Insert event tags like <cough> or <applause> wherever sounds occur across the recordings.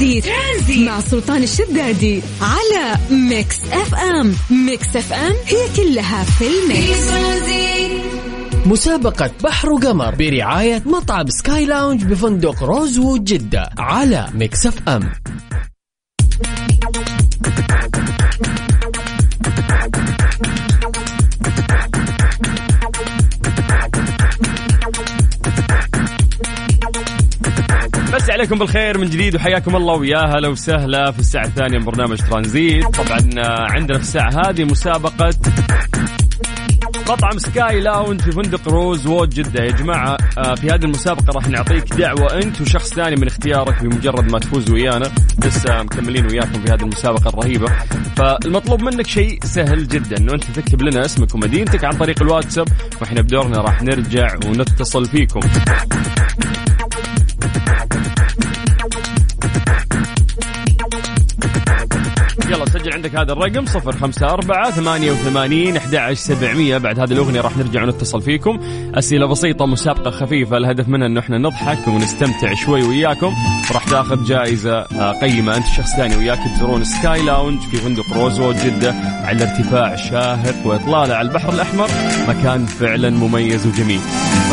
Tranzit, Tranzit. مع سلطان الشدادي على Mix FM. Mix FM هي كلها في ال mix. مسابقة بحر وقمر برعاية مطعم Sky Lounge بفندق Rosewood جدة على Mix FM. عليكم بالخير من جديد وحياكم الله ويا هلا وسهلا في الساعة الثانية من برنامج ترانزيت. طبعا عندنا في الساعة هذه مسابقة مطعم Sky Lounge في فندق Rosewood جدة. يا جماعة آه، في هذه المسابقة راح نعطيك دعوة أنت وشخص ثاني من اختيارك بمجرد ما تفوز ويانا. لسه مكملين وياكم في هذه المسابقة الرهيبة. فالمطلوب منك شيء سهل جدا أنه أنت تكتب لنا اسمك ومدينتك عن طريق الواتساب وإحنا بدورنا راح نرجع ونتصل فيكم. سجل عندك هذا الرقم صفر خمسة أربعة ثمانية وثمانين أحد سبعمية. بعد هذه الأغنية راح نرجع ونتصل فيكم. أسئلة بسيطة مسابقة خفيفة الهدف منها أنه إحنا نضحك ونستمتع شوي وياكم. وراح تاخذ جائزة آه، قيمة. أنت شخص ثاني وياك تزورون Sky Lounge في فندق Rosewood جدة على ارتفاع شاهق وإطلالة على البحر الأحمر. مكان فعلا مميز وجميل. ف...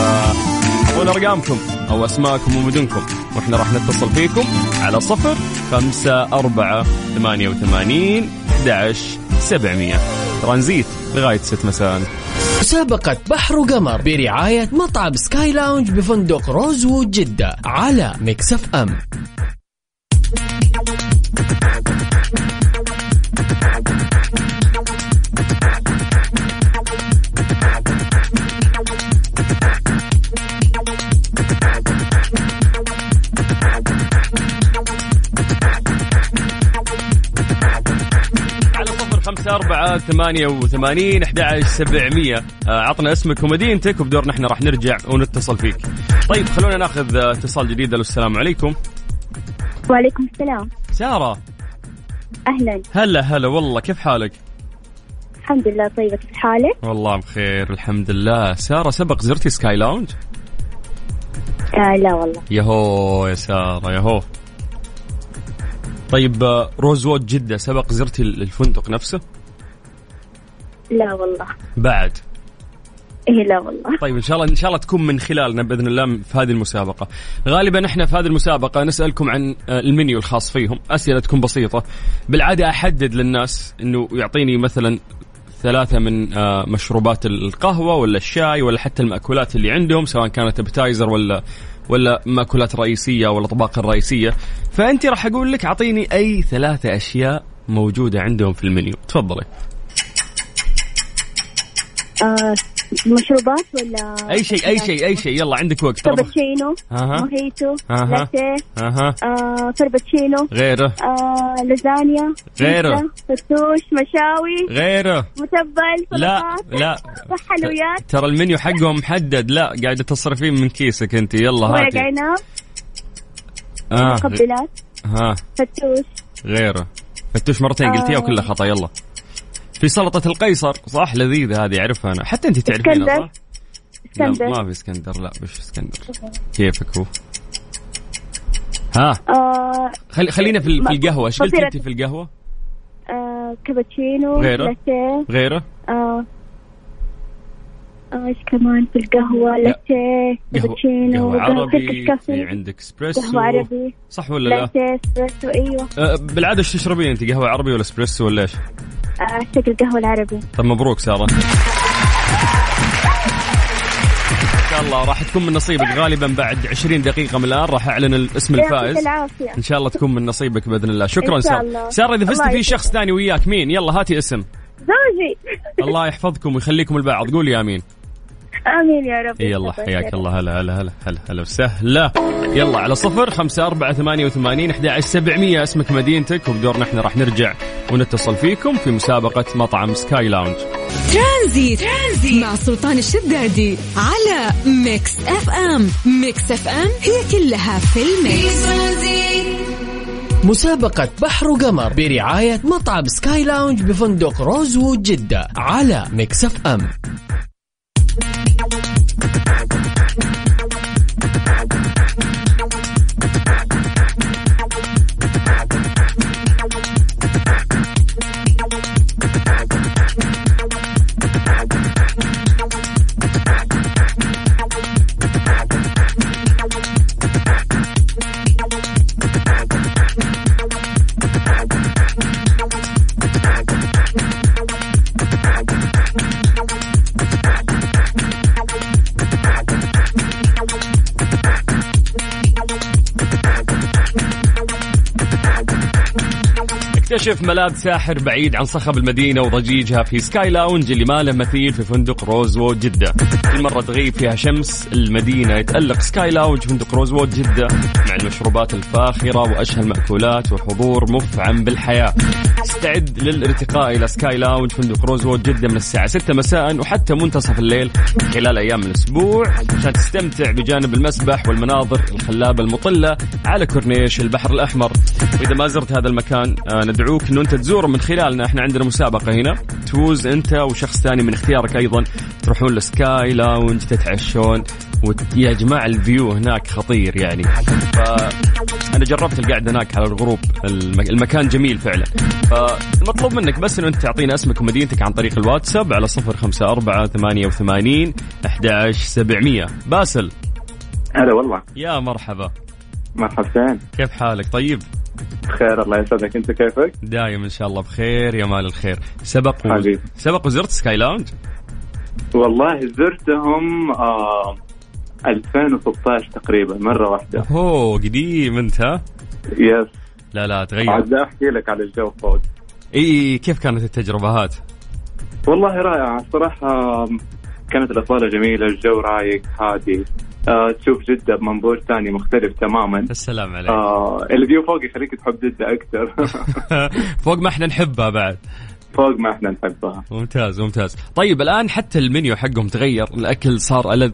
أرقامكم. أو أسماءكم ومدنكم. وإحنا راح نتصل فيكم على صفر خمسة أربعة ثمانية وثمانين أحد سبعمية. ترانزيت لغاية ست مساء. مسابقة بحر وقمر برعاية مطعم Sky Lounge بفندق Rosewood جدة على Mix FM. خمسة أربعة ثمانية وثمانين أحد سبعمية. آه، عطنا اسمك ومدينتك وبدورنا إحنا راح نرجع ونتصل فيك. طيب خلونا ناخذ آه، اتصال جديد. السلام عليكم. وعليكم السلام. سارة. أهلا. هلا هلا والله كيف حالك؟ الحمد لله طيبة. كيف حالك؟ والله بخير الحمد لله. سارة سبق زرتي سكاي لاونج؟ آه لا والله. يهو يا سارة يهو طيب آه، روزوود جدة سبق زرتي الفندق نفسه؟ لا والله بعد إيه لا والله طيب إن شاء الله إن شاء الله تكون من خلالنا بإذن الله في هذه المسابقة. غالبا إحنا في هذه المسابقة نسألكم عن آه، المنيو الخاص فيهم، أسئلة تكون بسيطة. بالعادة أحدد للناس إنه يعطيني مثلا ثلاثة من آه، مشروبات القهوة ولا الشاي ولا حتى المأكولات اللي عندهم سواء كانت ابتايزر ولا ولا مأكولات رئيسية ولا طباق رئيسية فأنت راح أقول لك أعطيني أي ثلاثة أشياء موجودة عندهم في المنيو. تفضلي. آه مشروبات ولا أي شيء أي شيء أي شيء. يلا عندك وقت كابتشينو موهيتو لاتيه أها. آه فربتشينو غيره. آه لازانيا غيره. فتوش مشاوي غيره. متبل لا لا. حلويات. ترى المنيو حقهم محدد. لا قاعدة تصرفين من كيسك أنت. يلا هاتي. ورق عنب آه. مقبلات. ها. فتوش. غيره. فتوش مرتين قلتيها وكلها خطأ. يلا. في سلطة القيصر. صح لذيذة هذه أعرفها أنا. حتى أنت تعرفينها صح؟ اسكندر. لا ما في اسكندر لا مش اسكندر. كيفك هو؟ ها؟ آه خلي خلينا في, في القهوة. إيش قلتي أنت في القهوة؟ آه كابتشينو غيرة؟ لاتيه. غيرة؟ آه. إيش كمان في القهوة؟ لاتيه كابتشينو قهوة عربي في عندك إسبريسو. قهوة عربي. صح ولا لا؟ لاتيه إسبريسو أيوه. أه بالعادة إيش تشربين أنت؟ قهوة عربي ولا إسبريسو ولا إيش؟ اعتقد القهوة العربي طيب مبروك سارة. شاء الله راح تكون من نصيبك غالبا بعد 20 دقيقة من الآن. راح أعلن الاسم الفائز. إن شاء الله تكون من نصيبك بإذن الله. شكرا سارة. سارة إذا فزت في شخص ثاني وياك مين؟ يلا هاتي اسم. زوجي. الله يحفظكم ويخليكم لبعض. قولي آمين. آمين يا رب. يلا حياك الله. هلا هلا هلا هلا هلا وسهلا. يلا على صفر خمسة أربعة ثمانية وثمانين أحد سبعمية. اسمك مدينتك وبدورنا إحنا راح نرجع ونتصل فيكم في مسابقة مطعم Sky Lounge. ترانزيت, ترانزيت. مع سلطان الشدادي على Mix FM. Mix FM هي كلها في ال Mix. مسابقة بحر وقمر برعاية مطعم Sky Lounge بفندق Rosewood جدة على Mix FM. اكتشف ملاذ ساحر بعيد عن صخب المدينة وضجيجها في Sky Lounge اللي ما له مثيل في فندق Rosewood جدة. كل مرة تغيب فيها شمس المدينة يتألق Sky Lounge فندق Rosewood جدة مع المشروبات الفاخرة وأشهى المأكولات وحضور مفعم بالحياة. استعد للارتقاء إلى Sky Lounge فندق Rosewood جدة من الساعة 6 مساء وحتى منتصف الليل خلال أيام الأسبوع عشان تستمتع بجانب المسبح والمناظر الخلابة المطلة على كورنيش البحر الأحمر. وإذا ما زرت هذا المكان آه، ندعوك أنه أنت تزوره من خلالنا. إحنا عندنا مسابقة هنا. تفوز أنت وشخص ثاني من اختيارك أيضا. تروحون ل Sky Lounge تتعشون. ويا جماعة ال view هناك خطير يعني. فأنا جربت القعدة هناك على الغروب. الم- المكان جميل فعلا. فالمطلوب منك بس أنه أنت تعطينا اسمك ومدينتك عن طريق الواتساب على صفر خمسة أربعة ثمانية وثمانين أحد سبعمية. باسل. هلا والله. يا مرحبا. مرحبتين. كيف حالك؟ طيب. بخير الله يسعدك. أنت كيفك؟ دايم إن شاء الله بخير يا مال الخير. سبق و... سبق وزرت Sky Lounge والله زرتهم آه 2016 تقريبا مرة واحدة. أوه قديم أنت ها؟ yes لا لا تغير. عاد أحكي لك على الجو فوق إي كيف كانت التجربة هات؟ والله رائعة. الصراحه كانت الاطلاله جميلة الجو رايق هادي. آه تشوف جدة بمنظور ثاني مختلف تماما. السلام عليك آه ال view فوق يخليك تحب جدة أكثر. <laughs> <laughs> فوق ما إحنا نحبها بعد. فوق ما إحنا نحبها. ممتاز ممتاز. طيب الآن حتى المنيو حقهم تغير الأكل صار ألذ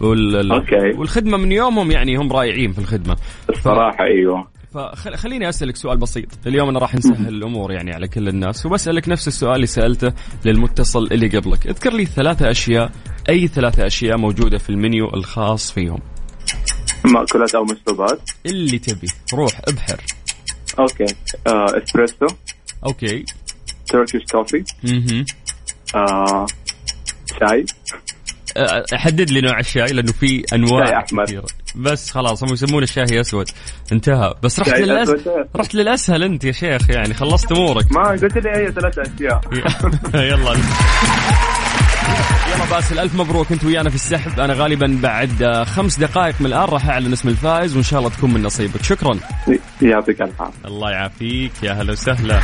وال... ال- okay. والخدمة من يومهم يعني هم رائعين في الخدمة. الصراحة أيوه. فخليني أسألك سؤال بسيط. اليوم أنا راح نسهل <laughs> الأمور يعني على كل الناس وبسألك نفس السؤال اللي سألته للمتصل اللي قبلك. اذكر لي ثلاثة أشياء أي ثلاثة أشياء موجودة في المنيو الخاص فيهم؟ مأكولات أو مشروبات. اللي تبي. روح ابحر. okay. آه إسبريسو. okay. Turkish coffee. أها آه شاي. أه، حدد لي نوع الشاي لأنه في أنواع. كثيرة. بس خلاص هم يسمونه الشاي أسود. انتهى. بس رحت للأس... رحت للأسهل أنت يا شيخ يعني. خلصت أمورك. ما قلت لي هي ثلاث أشياء. <laughs> يلا. يلا باسل ألف مبروك أنت ويانا في السحب. أنا غالبا بعد آه، خمس دقائق من الآن راح أعلن اسم الفائز وإن شاء الله تكون من نصيبك. شكرا. يعطيك العافيه الله يعافيك. يا هلا وسهلا.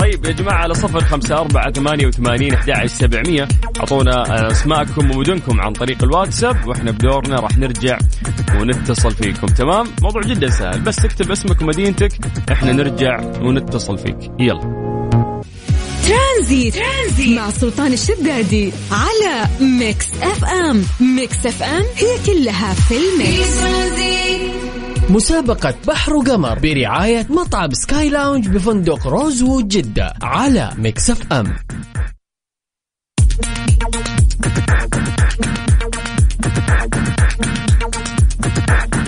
طيب يا جماعة على صفر خمسة أربعة ثمانية وثمانين أحد سبعمية. أعطونا أسماءكم ومدنكم عن طريق الواتساب. وإحنا بدورنا راح نرجع ونتصل فيكم. تمام؟ موضوع جدا سهل بس تكتب اسمك ومدينتك إحنا نرجع ونتصل فيك. يلا. ترانزيت, مع سلطان الشدادي على Mix FM. Mix FM هي كلها في ال Mix. مسابقة بحر وقمر برعاية مطعم Sky Lounge بفندق Rosewood جدة على Mix FM. للأسف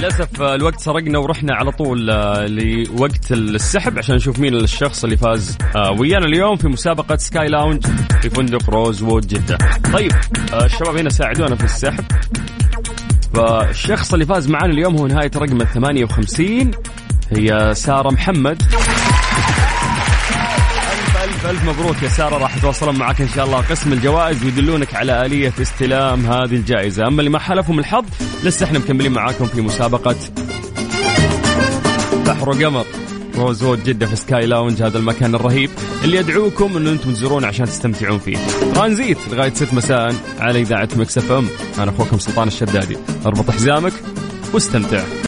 آه، الوقت سرقنا ورحنا على طول آه، لوقت السحب عشان نشوف مين الشخص اللي فاز آه، ويانا اليوم في مسابقة Sky Lounge في فندق Rosewood جدة. طيب الشباب هنا ساعدونا في السحب. فالشخص اللي فاز معنا اليوم هو نهاية رقم 58 هي سارة محمد. ألف ألف مبروك يا سارة راح يتواصلون معك إن شاء الله قسم الجوائز ويدلونك على آلية استلام هذه الجائزة أما اللي ما حلفهم الحظ لسه إحنا مكملين معاكم في مسابقة بحر وقمر Rosewood جدة في Sky Lounge هذا المكان الرهيب اللي يدعوكم إنه أنتم تزورون عشان تستمتعون فيه. ترانزيت لغاية 6 مساء على إذاعة Mix FM. أنا أخوكم سلطان الشدادي. أربط حزامك واستمتع.